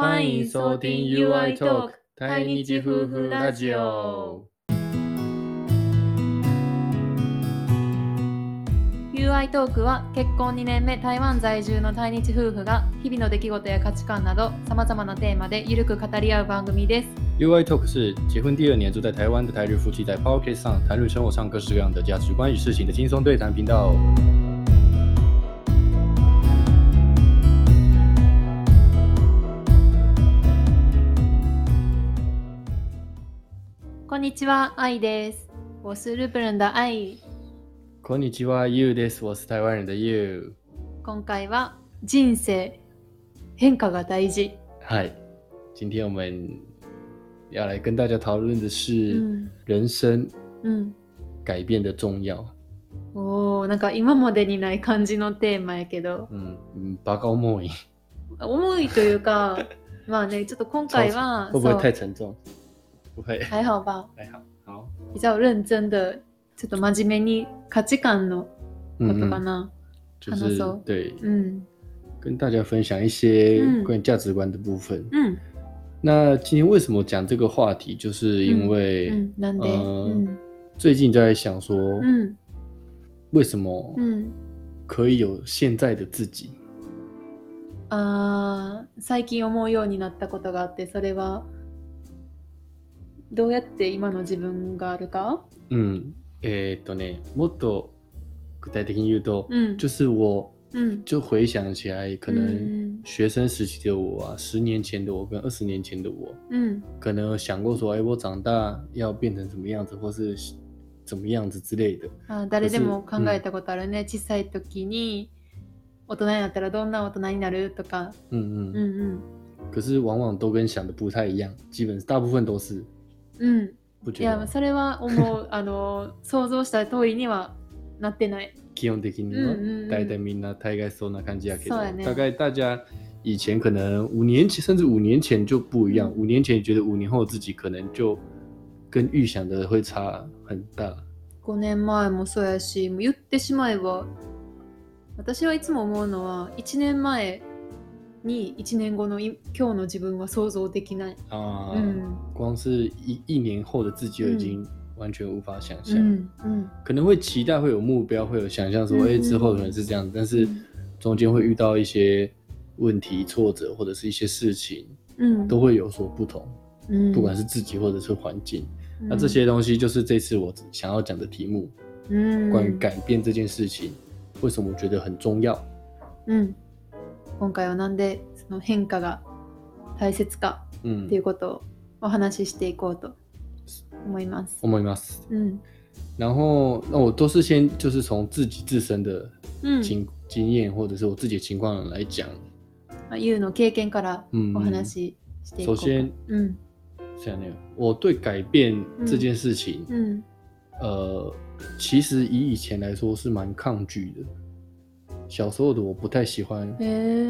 欢迎收听 UI Talk 台日夫婦ラジオ。UI トークは結婚2年目台湾在住の対日夫婦が日々の出来事や価値観などさまざまなテーマでゆるく語り合う番組です。UI Talk 是结婚第二年住在台湾的台日夫妻在 Podcast 上谈论生活上各式各样的价值观与事情的轻松对谈频道。にちは、愛です。我是日本人的愛。こんにちは，You this，我是台湾人的 You。今回は人生変化が大事。嗨，今天我们要来跟大家讨论的是うん人生うん。改变的重要。おーなんか今までにない感じのテーマやけど、嗯嗯，バカ重い，重いというか、まあね、ちょっと今回は、会不会太沉重？不会，还好吧。还好。好，比较认真的、ちょっと真面目に価値観のことかな。就是对，うん。跟大家分享一些嗯关于价值观的部分。うん。那今天为什么讲这个话题？就是因为、うん。なんで、呃うん。最近在想说，うん。为什么うん。可以有现在的自己？あー最近思うようになったことがあって、それは、どうやって今の自分があるか？嗯，诶、っとね、もっと具体的に言うと，うん。就是我うん。就回想起来，可能嗯学生时期的我啊，十年前的我跟二十年前的我，うん。可能有想过说，哎、我長大要變成什麼樣子，或是怎麼樣子之類的。あー誰でも考えたことあるね。小さい時に、大人になったらどんな大人になるとか。嗯嗯。うんうん。可是往往都跟想的不太一样，基本大部分都是，うん。いや？それは思う。あの、想像した通りにはなってない。基本的には大体みんな大概そんな感じやけどね大概大家以前可能五年前甚至五年前就不一样，嗯五年前觉得五年後自己可能就跟预想的会差很大。5年前もそうやし、もう言ってしまえば、私はいつも思うのは、1年前に1年後のい今日の自分は想像できない。啊，うん。光是一一年后的自己就已经完全无法想象，うん。うん。可能会期待，会有目標，会有想象说，嗯哎、之后可能是这样，但是中间会遇到一些问题、挫折或者是一些事情，うん。都会有所不同，うん不管是自己或者是环境。うん那这些东西就是这次我想要讲的题目，うん关于改变这件事情，为什么我觉得很重要？うん。今回はなんでその変化が大切か嗯ってい、うことをお話ししていこうと思います。思います。うん。然后，那我都是先就是从自己自身的うん。经、经验或者是我自己的情况来讲。まあ、ゆうの経験から嗯お話ししていこうか。首先，うん。像那样，我对改变这件事情，うん。呃，其实以以前来说是蛮抗拒的。小时候的我不太喜欢，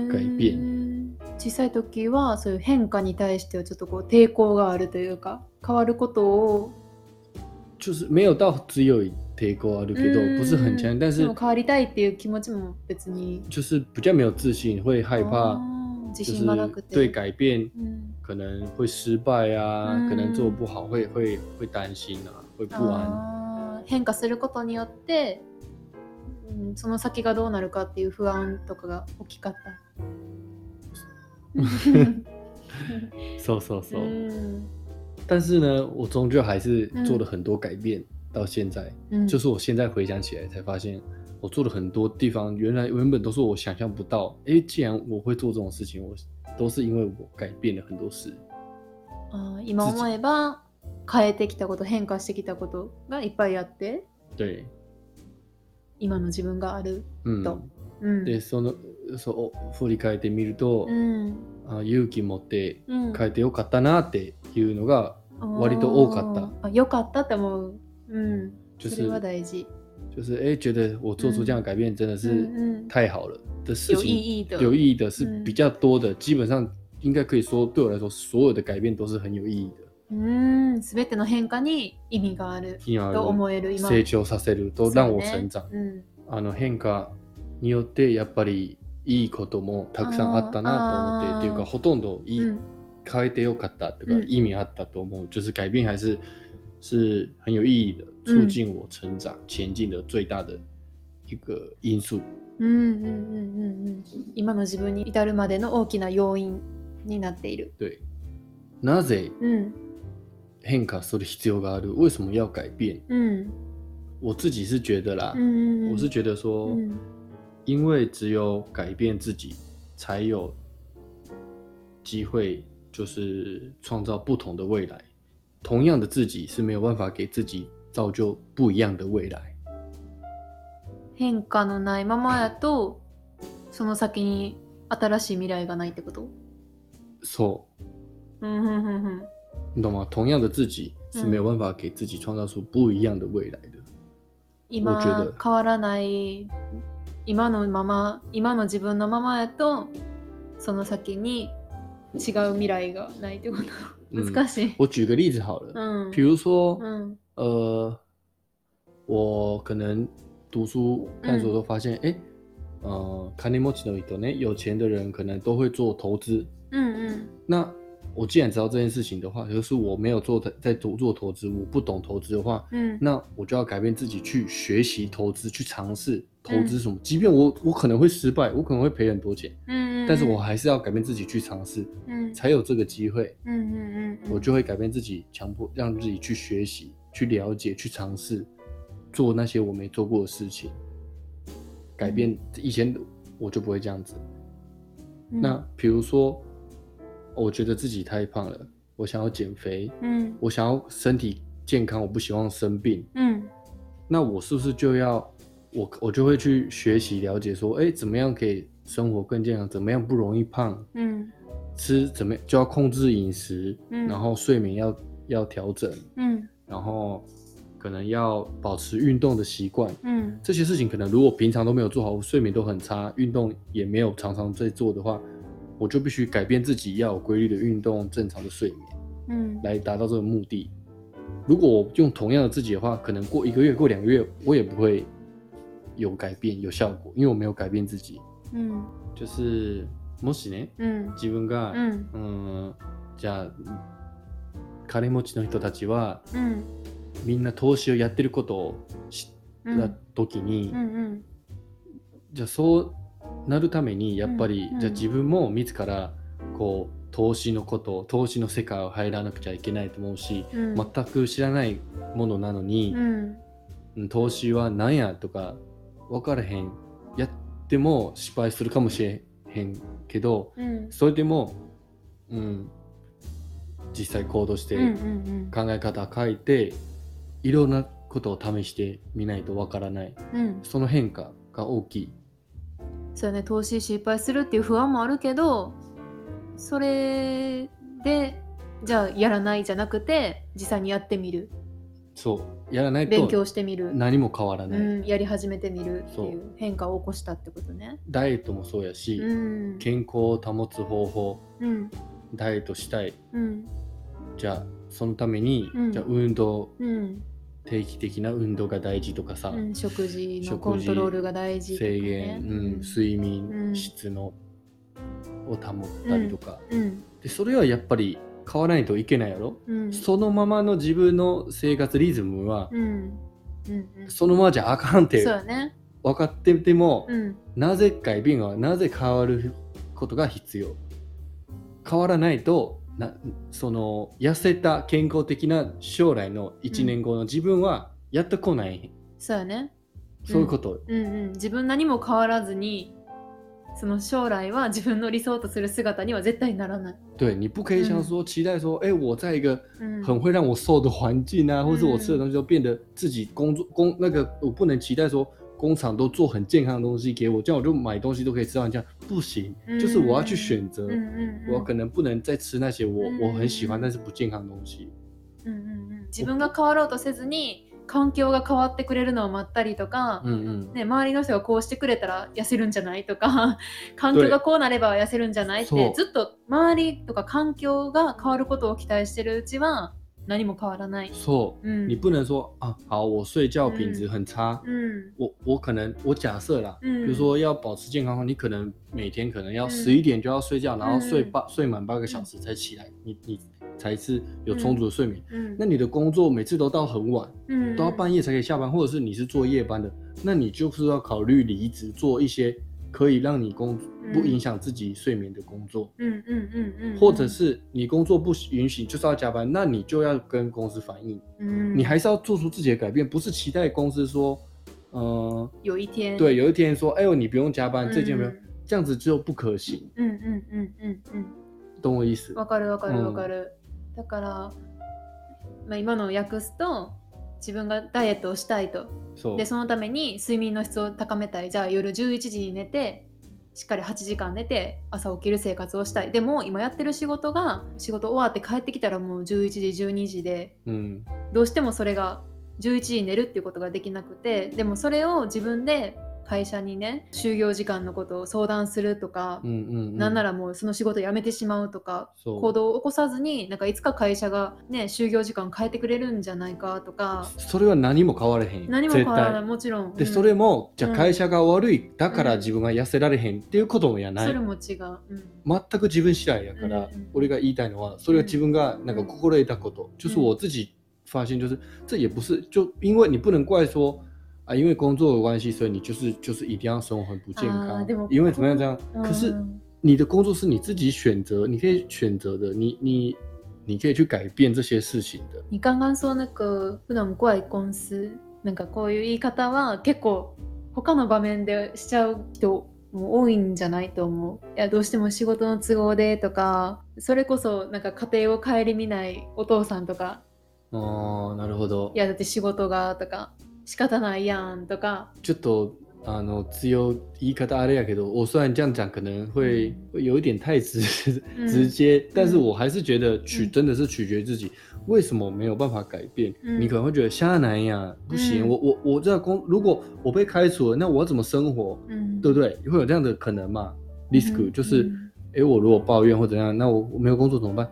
改变。小さい時はそういう変化に対してはちょっとこう抵抗があるというか変わることを就是没有到只有铁钩啊、鲁给豆，不是很强，但で是も変わりたいっていう気持ちも別に。就是比较没有自信，会害怕，就是对改变うん。可能会失败啊，嗯可能做不好，会会会担心啊，会不安。変化することによって、うん、その先がどうなるかっていう不安とかが大きかった。そうそうそう。うん但是呢，我终究还是做了很多改变，到现在，うん就是我现在回想起来才发现，我做了很多地方，原来原本都是我想象不到。诶，既然我会做这种事情，我都是因为我改变了很多事。あー今思えば変えてきたこと変化してきたことがいっぱいあって对，今の自分がある嗯，と。うんで、そのそう振り返ってみると、うんあ勇気持ってうん変えてよかったなっていうのが、割と多かったあよかったって思う。うん。それは大事。就是哎，诶觉得我做出这样的改变真的是太好了的事有情，意义的。有意义的是嗯比较多的，基本上应该可以说对我来说，所有的改变都是很有意義的。うん。すべての変化に意味がある今と思える今。成長させるとそうね让我成長。うん。あの変化によってやっぱりいいこともたくさんあったなと思って、っていうかほとんどいい、うん変えてよかったとか、嗯意味あったと思う。就是改变还是是很有意义的，促进我成长、前进的最大的一个因素。うんうんうんうんうん今の自分に至るまでの大きな要因になっている。对，なぜうん変化する必要がある？为什么要改变？うん我自己是觉得啦，うんうんうん我是觉得说，うん因为只有改变自己，才有机会，就是创造不同的未来。同样的自己是没有办法给自己造就不一样的未来。変化のないままやとその先に新しい未来がないってことそうんうんうんうん，你懂吗？同样的自己是没有办法给自己创造出不一样的未来的。今我觉得。変わらない今のまま今の自分のままやとその先に違う未来がないってこと。嗯難しい。我举个例子好了，うん。比如说，うん。呃，我可能读书看书都发现，哎、呃，金持ちの人呢，有钱的人可能都会做投资。うんうん。那我既然知道这件事情的话，就是我没有做在做做投资，我不懂投资的话，うん那我就要改变自己去学习投资，去尝试投资什么。即便我我可能会失败，我可能会赔很多钱，うんうん但是我还是要改变自己去尝试，うん才有这个机会。うんうんうん我就会改变自己，强迫让自己去学习、去了解、去尝试，做那些我没做过的事情。改变以前我就不会这样子。うん那比如说， 我觉得自己太胖了，我想要减肥，うん我想要身体健康，我不希望生病。うん那我是不是就要我我就会去学习了解说，哎，怎么样可以生活更健康？怎么样不容易胖？うん吃怎么样就要控制饮食，嗯然后睡眠要要调整，うん然后可能要保持运动的习惯。うん这些事情可能如果平常都没有做好，我睡眠都很差，运动也没有常常在做的话， 我就必须改变自己，要有规律的运动，正常的睡眠，うん来达到这个目的。如果我用同样的自己的话，可能过一个月、过两个月，我也不会有改变、有效果，因为我没有改变自己。うん就是もしね、うん自分が、うんうーんじゃあ金持ちの人たちはうんみんな投資をやってることを知った時に、うんうん。じゃあそうなるためにやっぱり、うんじゃあ自分も自らこう投資のこと投資の世界を入らなくちゃいけないと思うし、うん。全く知らないものなのにう、ん。うん投資は何やとか分からへん。やっても失敗するかもしれへんけどうん。それでも、うん、実際行動して、考え方変えていろんなことを試してみないとわからない。その変化が大きいそうやね投資失敗するっていう不安もあるけどそれでじゃあやらないじゃなくて実際にやってみる。そう。やらない勉と強してみる、何も変わらない、うん、やり始めてみるってそいう。変化を起こしたってことね。ダイエットもそうやし、うん。健康を保つ方法。うん。ダイエットしたい。うん。じゃあそのために、うん。じゃあ運動。うん定期的な運動が大事とかさ、うん、食事のコントロールが大事ね、制限、うん、睡眠、うん質のを保ったりとか、うん。でそれはやっぱり変わらないといけないやろ、うん。そのままの自分の生活リズムは、うん。うんうん。そのままじゃあかんってそうやね。分かってても、うん。なぜ改变はなぜ変わることが必要？変わらないとなその痩せた健康的な将来の1年後の自分はやってこない、そうやね。そういうこと、うんうん、自分何も変わらずにその将来は自分の理想とする姿には絶対ならない。对你不可以想说、期待说哎我在一个うん很会让我瘦的环境啊，或者我吃的东西都变得自己工作工那个我不能期待说工厂都做很健康的东西给我，这样我就买东西都可以吃到这样不行，嗯。就是我要去选择。我可能不能再吃那些我、嗯我很喜欢但是不健康的东西。うんうんうん。自分が変わろうとせずに環境が変わってくれるのを待ったりとか、嗯嗯，ね、周りの人がこうしてくれたら痩せるんじゃないとか 環境がこうなれば痩せるんじゃないってずっと周りとか環境が変わることを期待してるうちは何も変わらない。错，嗯你不能说啊，好，我睡觉品质很差，うん。我我可能我假设啦，嗯比如说要保持健康，你可能每天可能要嗯十一点就要睡觉，然后睡嗯八睡满八个小时才起来，你你才是有充足的睡眠。うん。那你的工作每次都到很晚，うん都要半夜才可以下班，或者是你是做夜班的，那你就是要考虑离职，做一些 可以让你工不影响自己睡眠的工作，うんうんうんうん。或者是你工作不允许就是要加班，那你就要跟公司反映，うん、你还是要做出自己的改变，不是期待公司说，呃，有一天。对，有一天说，哎呦你不用加班，嗯这件没有，这样子就不可行，うんうんうんうんうん。懂我意思？わかるわかるうんわかる。だから、まあ、今のを訳すと 自分がダイエットをしたいと。そうで、そのために睡眠の質を高めたい。じゃあ夜11時に寝て、しっかり8時間寝て朝起きる生活をしたい。でも今やってる仕事が仕事終わって帰ってきたらもう11時12時で嗯どうしてもそれが11時に寝るっていうことができなくてでもそれを自分で会社にね就業時間のことを相談するとか、嗯嗯，なんならもうその仕事辞めてしまうとか行動を起こさずになんかいつか会社がね就業時間変えてくれるんじゃないかとか。それは何も変われへん。何も変わらない。絶もちろん、対で、うん。それもじゃあうん。会社が悪い、だからうん。自分が痩せられへんっていうこともやない。それも違う、うん。全く自分次第やから、うんうん俺が言いたいのはそれは自分がなんか心得たこと、就是我自己发现，就是这也不是就因为你不能怪说啊，因为工作的关系，所以你就是就是一定要生活很不健康，因为怎么样这样？うん可是你的工作是你自己选择，你可以选择的，你你你可以去改变这些事情的。你刚刚说那个不能怪公司なんかこういう言い方は結構他の場面でしちゃう人も多いんじゃないと思う。いやどうしても仕事の都合でとかそれこそなんか家庭を顧みないお父さんとか哦，なるほどい。やだって仕事がとか仕方ないやんとか。ちょっとあの強い言い方あれやけど，我虽然这样讲可能会、会有一点太直嗯直接，但是我还是觉得取、嗯真的是取决于自己，为什么没有办法改变？嗯你可能会觉得下南呀？不行，嗯。我我我这工如果我被开除了，那我要怎么生活？うん对不对？会有这样的可能嘛？risk、嗯就是嗯，诶，我如果抱怨或怎样，那我我没有工作怎么办？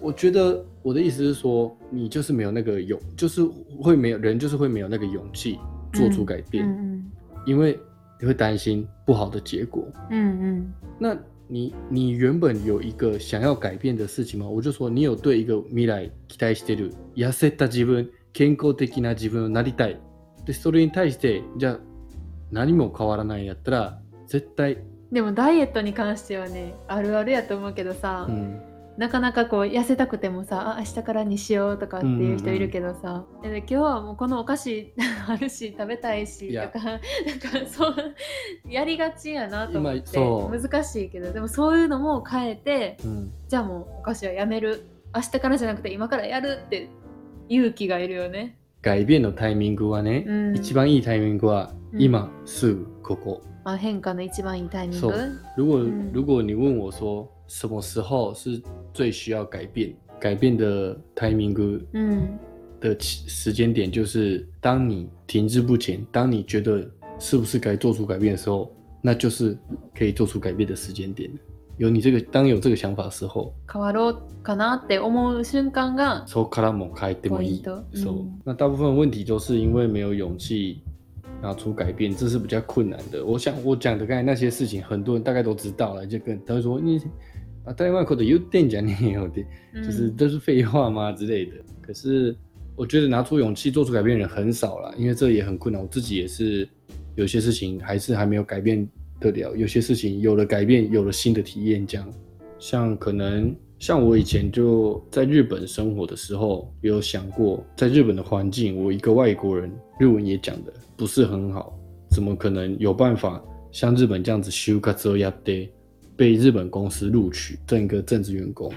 我觉得我的意思是说，你就是没有那个勇，就是会没有人，就是会没有那个勇气做出改变。うん因为你会担心不好的结果。うんうん那你你原本有一个想要改变的事情吗？我就说你有对一个未来期待してる痩せた自分、健康的な自分になりたい。でそれに対してじゃあ何も変わらないんやったら絶対、でもダイエットに関してはねあるあるやと思うけどさ、うん、なかなかこう痩せたくてもさあ明日からにしようとかっていう人いるけどさ、えで今日はもうこのお菓子 あるし食べたいしとか なんかそうやりがちやなと思っ今て難しいけどでもそういうのも変えてうん、じゃあもうお菓子はやめる。明日からじゃなくて今からやるって勇気がいるよね。改变のタイミングはね、うん。一番いいタイミングはうん。今すぐここ。まあ、変化の一番いいタイミング。如果、嗯如果你问我说什么时候是最需要改变，改变的 timing うん的起时间点，就是当你停滞不前，当你觉得是不是该做出改变的时候，那就是可以做出改变的时间点。有你这个，当有这个想法的时候，変わろうかなって思う瞬間がそこからも変えてもいい。そううん那大部分问题都是因为没有勇气拿出改变，这是比较困难的。我想我讲的刚才那些事情，很多人大概都知道了，就跟他会说你啊，台湾口的有点讲你也有点，就是都是废话嘛之类的。可是我觉得拿出勇气做出改变的人很少了，因为这也很困难。我自己也是有些事情还是还没有改变得了，有些事情有了改变，有了新的体验，这样。像可能像我以前就在日本生活的时候，有想过在日本的环境，我一个外国人，日文也讲的不是很好，怎么可能有办法像日本这样子修个这样的被日本公司录取当一个正职员工？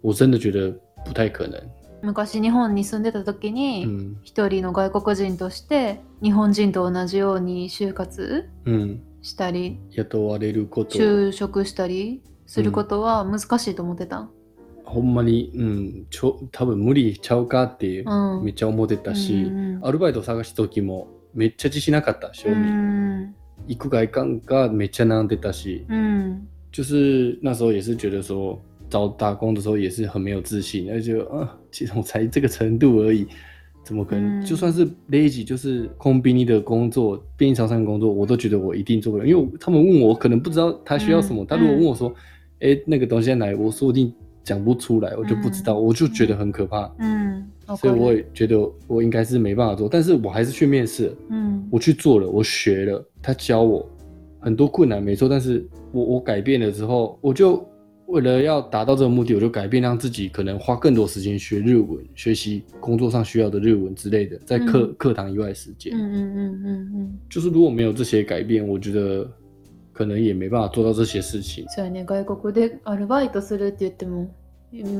我真的觉得不太可能。昔日本に住んでた時に、嗯一人の外国人として日本人と同じように就活嗯，したり雇われること、就職したりすることは難しいと思ってた。ほんまに、うん、ちょ多分無理ちゃうかってうん。めっちゃ思ってたし、うんアルバイト探した時もめっちゃ自信なかった正う味、ん。行くか行かんかめっちゃ悩んでたし、うん。就是那时候也是觉得说，找打工的时候也是很没有自信，而且啊，其实我才这个程度而已，怎么可能？嗯就算是 lazy，就是空便利的工作，便利超商的工作，我都觉得我一定做不了，因为他们问我，我可能不知道他需要什么。嗯他如果问我说，哎、那个东西在哪里，我说不定讲不出来，我就不知道，我就觉得很可怕。うん。わ所以我かる。也觉得我应该是没办法做，但是我还是去面试了。うん。我去做了，我学了，他教我很多困难没错，但是我我改变了之后，我就为了要达到这个目的，我就改变，让自己可能花更多时间学日文，学习工作上需要的日文之类的，在课、嗯课堂以外的时间。うんうんうんうんうん。就是如果没有这些改变，我觉得 可能也没办法做到这些事情。そうやね、外国でアルバイトするって言っても、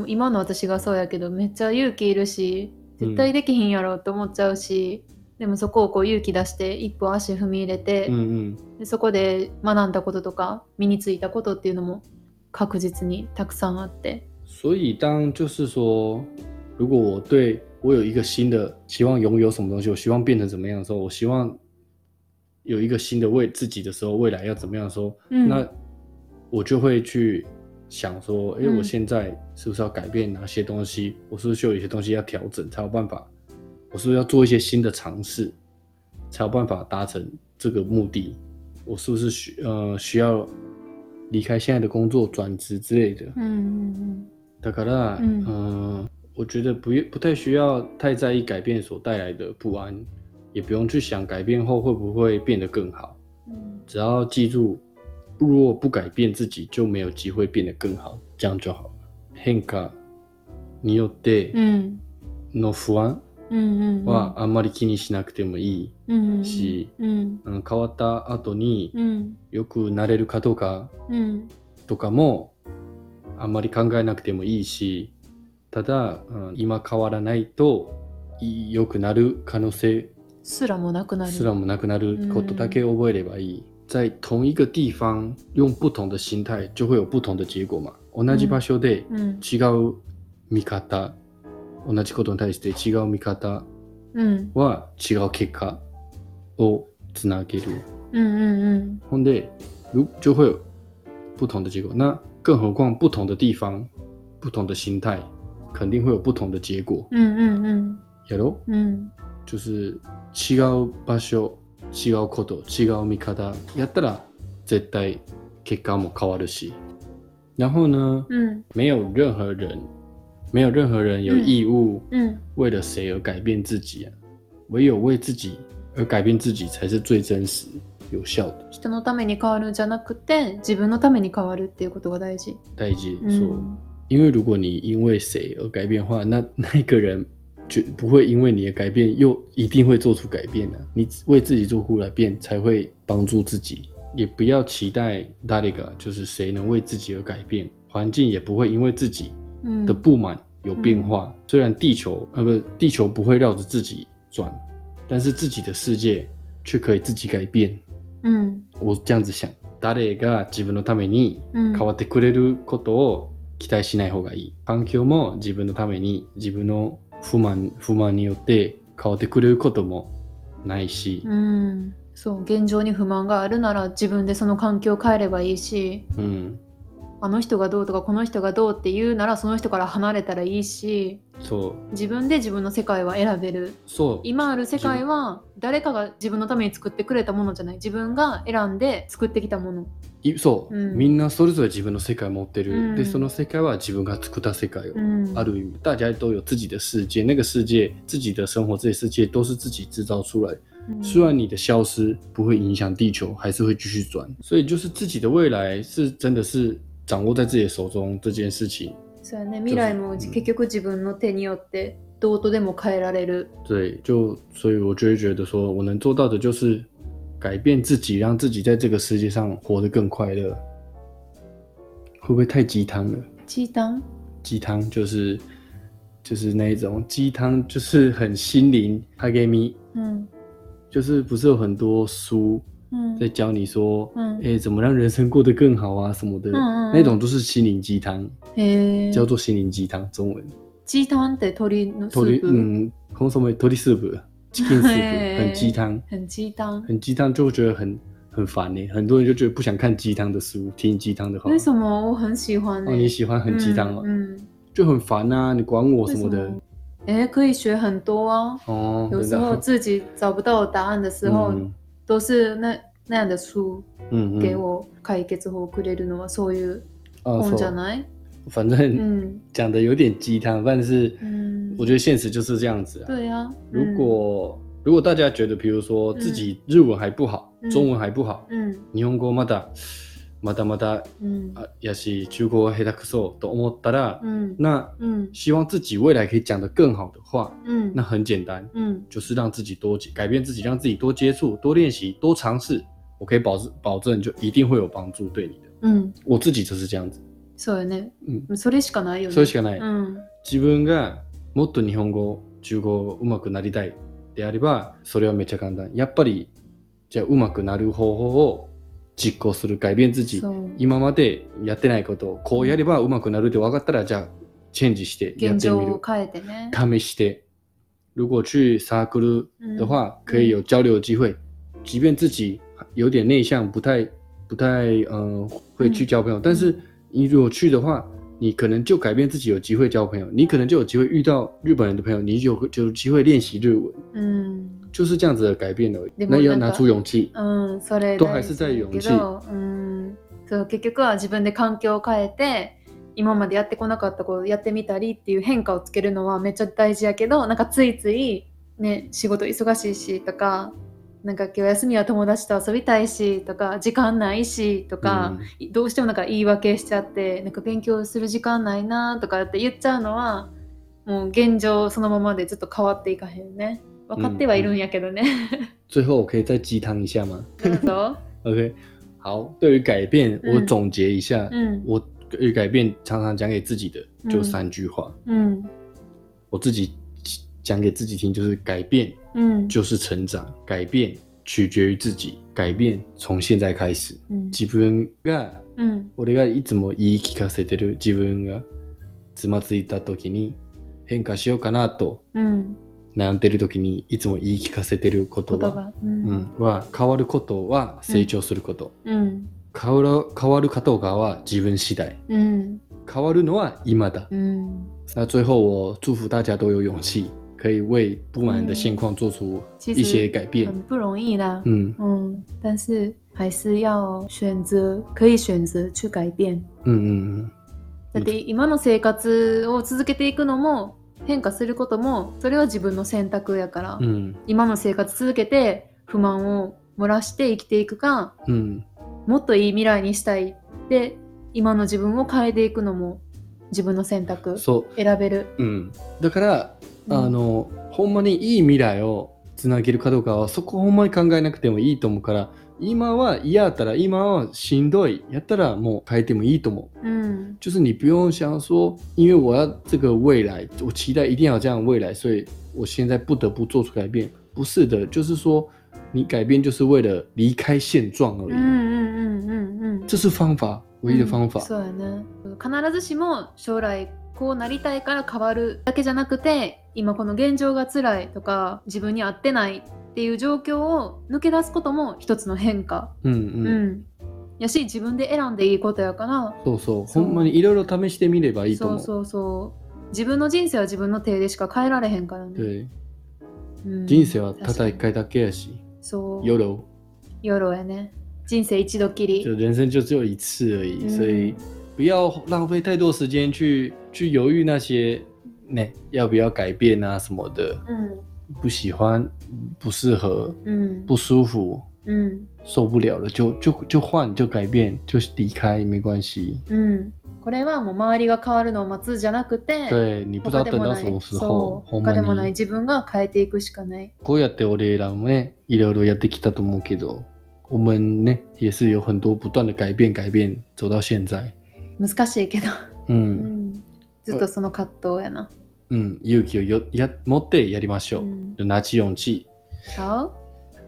今の私がそうやけど、めっちゃ勇気いるし、絶対できひんやろって思っちゃうし、でもそこをこう勇気出して一歩足踏み入れて、嗯嗯，でそこで学んだこととか身についたことっていうのも確実にたくさんあって。所以当就是说，如果我对我有一个新的希望拥有什么东西，我希望变成怎么样的时候，我希望有一个新的为自己的时候，未来要怎么样的时候，嗯那我就会去想说，哎、嗯我现在是不是要改变哪些东西？我是不是有一些东西要调整，才有办法？我是不是要做一些新的尝试，才有办法达成这个目的？我是不是需呃需要离开现在的工作，转职之类的？うんうんだから、嗯嗯、我觉得不不太需要太在意改变所带来的不安， 也不用去想改变后会不会变得更好。うん只要记住，如果不改变自己，就没有机会变得更好，这样就好了。変化によってうん。の不安はあんまり気にしなくてもいいうん。し、うん。うん。変わった後にうん。よくなれるかどうかうん。とかもあんまり考えなくてもいいし、ただ、うん今変わらないとい良くなる可能性すらもなくなる。すらもなくなることだけ覚えればいい。在同一个地方用不同的心态，就会有不同的結果嘛。同じ場所でうん違う見方、同じことに対して違う見方うんは違う結果をつなげる。うんうんうんほんで，如就会有不同的结果。那更何况不同的地方、不同的心态，肯定会有不同的结果。うんうんうんやろ？うん就是違う場所、違うこと、違う見方やったら絶対結果も変わるし。然后呢，うん没有任何人，没有任何人有义务うん为了谁而改变自己啊？唯有为自己而改变自己，才是最真实、有效的。人のために変わるんじゃなくて自分のために変わるっていうことが大事。代际う说。ん因为如果你因为谁而改变的话，那那个人就不会因为你的改变又一定会做出改变的、你为自己做出改变，才会帮助自己。也不要期待大力个就是谁能为自己而改变，环境也不会因为自己うん的不满有变化。虽然地球呃不，地球不会绕着自己转，但是自己的世界却可以自己改变。うん我这样子想，誰が自分のためにうん変わってくれることを期待しない方がいい。環境も自分のために自分の不満不満によって変わってくれることもないし、うん。そう現状に不満があるなら自分でその環境を変えればいいしうん、あの人がどうとかこの人がどうって言うならその人から離れたらいいしそう。自分で自分の世界は選べる。そう。今ある世界は誰かが自分のために作ってくれたものじゃない。自分が選んで作ってきたもの。いそう、うん。みんなそれぞれ自分の世界を持ってる、うん。でその世界は自分が作った世界を、うん。ある意味大家都有自己的世界，那个世界自己的生活这些世界都是自己制造出来的。うん。虽然你的消失不会影响地球，还是会继续转，所以就是自己的未来是真的是掌握在自己的手中这件事情。そうやね。未来もうん。結局自分の手によってどうとでも変えられる。对，就所以我就会觉得说，我能做到的就是改变自己，让自己在这个世界上活得更快乐。会不会太鸡汤了？チータン。鸡汤就是就是那一种鸡汤，就是很心灵。他给你うん。就是不是有很多书在教你说嗯哎怎么让人生过得更好啊？什么的。那种都是心灵鸡汤嗯叫做心灵鸡汤中文。鸡汤得脱离嗯红什么？脱离四个很鸡汤。很鸡汤。很鸡汤就会觉得很很烦呢。很多人就觉得不想看鸡汤的书听鸡汤的话。为什么？我很喜欢哦你喜欢很鸡汤哦嗯就很烦啊你管我什么的。哎可以学很多啊。哦有时候自己找不到答案的时候都是那那样的书嗯嗯给我解決法をくれるのはそういう哦本じゃない？反正嗯讲的有点鸡汤，但是嗯，我觉得现实就是这样子啊。对啊。如果如果大家觉得，比如说自己日文还不好，嗯。中文还不好，嗯。日本語まだまだまだ嗯あやし中国語下手くそと思ったら，嗯那嗯希望自己未来可以讲得更好的话，嗯那很简单，嗯就是让自己多改变自己，让自己多接触、多练习、多尝试。我可以保证保证，就一定会有帮助对你的。うん我自己就是这样子。そうよね。うんそれしかないよね。それしかない。うん自分がもっと日本語、中国語上手くなりたいであれば、それはめっちゃ簡単。やっぱり、じゃあ上手くなる方法を実行する、改变自己今までやってないことをこうやれば上手くなるって分かったら、じゃあチェンジしてやっ現てみる状を。変えてね。試して。如果去沙克鲁的话，可以有交流的机会。即便自己有点内向，不太不太嗯、呃会去交朋友，但是你如果去的话，你可能就改变自己有机会交朋友，你可能就有机会遇到日本人的朋友，你就有就有机会练习日文，うん就是这样子的改变而那要拿出勇气。うん、それと還是在勇气。うん、そう結局は自分で環境を変えて今までやってこなかったことをやってみたりっていう変化をつけるのはめっちゃ大事やけどなんかついついね仕事忙しいしとかなんか今日休みは友達と遊びたいしとか時間ないしとか、どうしてもなんか言い訳しちゃってなんか勉強する時間ないなとかって言っちゃうのはもう現状そのままでずっと変わっていかへんね分かってはいるんやけどね、最后我可以再鸡汤一下吗？どうぞ？OK，好，对于改变，嗯。我总结一下，うん我对于改变常常讲给自己的就嗯三句话。うん我自己讲给自己听，就是改变うん就是成長，改变取決於自己，改变从现在开始。うん自分がうん俺がいつも言い聞かせてる自分がつまずいた時に変化しようかなとうん悩んでる時にいつも言い聞かせてることは、言葉。ううん。ん、は変わることは成長すること、うん。変わる変わるかどうかは自分次第。うん。変わるのは今だ。うん。那最后我祝福大家都有勇气，可以为不满的现况做出其一些实改变。很不容易啦。嗯。嗯。但是还是要选择可以选择去改变。嗯嗯だって今の生活を続けていくのも変化することもそれは自分の選択やから、嗯今の生活続けて不満を漏らして生きていくか嗯もっといい未来にしたいで今の自分を変えていくのも自分の選択。選べる、うん。だから、うんあの、ほんまにいい未来をつなげるかどうかは、そこほんまに考えなくてもいいと思うから、今は嫌やったら、今はしんどいやったらもう変えてもいいと思う。うん就是你不用想说，因为我要这个未来，我期待一定要有这样的未来，所以我现在不得不做出改变。不是的，就是说你改变就是为了离开现状而已。うんうんうんうんうん这是方法，唯一的方法。うんそうやね必ずしも将来こうなりたいから変わるだけじゃなくて今この現状が辛いとか自分に合ってないっていう状況を抜け出すことも一つの変化、うんううん。んやし自分で選んでいいことやから。そうそう。ほんまにいろいろ試してみればいいと思う。そうそうそう。自分の人生は自分の手でしか変えられへんからね、对。うん。人生はただ一回だけやし、そう。有了，夜やね。人生一度きり。就人生就只有一次而已，嗯所以不要浪费太多时间去去犹豫那些，那要不要改变啊什么的，うん不喜欢、不适合、うん不舒服、うん受不了了，就就就换，就改变，就离开，没关系。うんこれはもう周りが変わるのを待つじゃなくて对你不知道等到什么时候，他でもないに自分が変えていくしかない。こうやって俺らもね、いろいろやってきたと思うけど、我们呢也是有很多不断的改变，改变走到现在。難しいけど、う。うんん、ずっとその葛藤やな。うん、勇気をよや持ってやりましょう。うん、就拿起勇气，好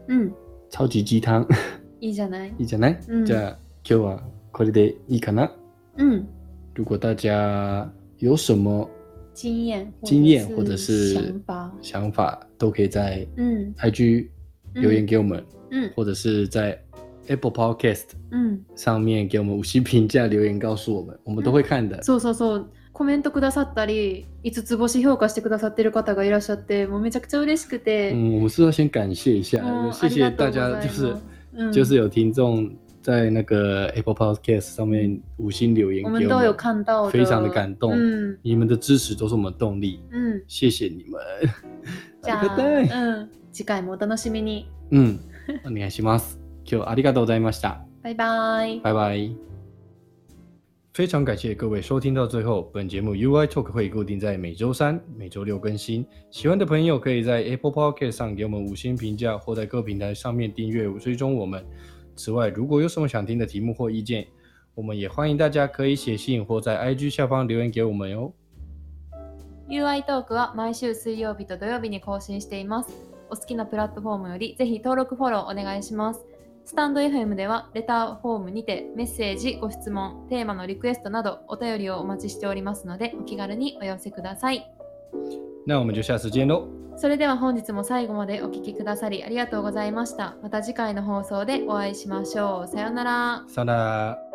う？ん、超级鸡汤，いいじゃない？いいじゃない？うんじゃあ今日はこれでいいかな？うん、如果大家有什么经验经验或者是想法？想法，都可以在うん、IG 留言给我们，うん、或者是在 Apple Podcast うん。上面给我们五星评价留言告诉我们，我们都会看的。そうそうそう。コメントくださったり、5つ星評価してくださってる方がいらっしゃって、もうめちゃくちゃ嬉しくて。嗯，我们是要先感谢一下，谢谢大家，就是就是有听众在那个 Apple Podcast 上面五星留言我们都有看到的，非常的感动うん。你们的支持都是我们的动力，うん。谢谢你们。じゃあ、ありがたいうん。次回もお楽しみに。嗯，お願いします。今日ありがとうございました。バイバイ。拜拜。非常感谢各位收听到最后。本节目 UI Talk 会固定在每周三、每周六更新。喜欢的朋友可以在 Apple Podcast 上给我们五星评价，或在各平台上面订阅、追踪我们。此外，如果有什么想听的题目或意见，我们也欢迎大家可以写信或在 IG 下方留言给我们哦。UI Talk は毎週水曜日と土曜日に更新しています。お好きなプラットフォームよりぜひ登録フォローお願いします。スタンド FM ではレターフォームにてメッセージ、ご質問、テーマのリクエストなどお便りをお待ちしておりますのでお気軽にお寄せください。那我们就下次见喽，それでは本日も最後までお聞きくださりありがとうございました。また次回の放送でお会いしましょう。さようなら。さよなら。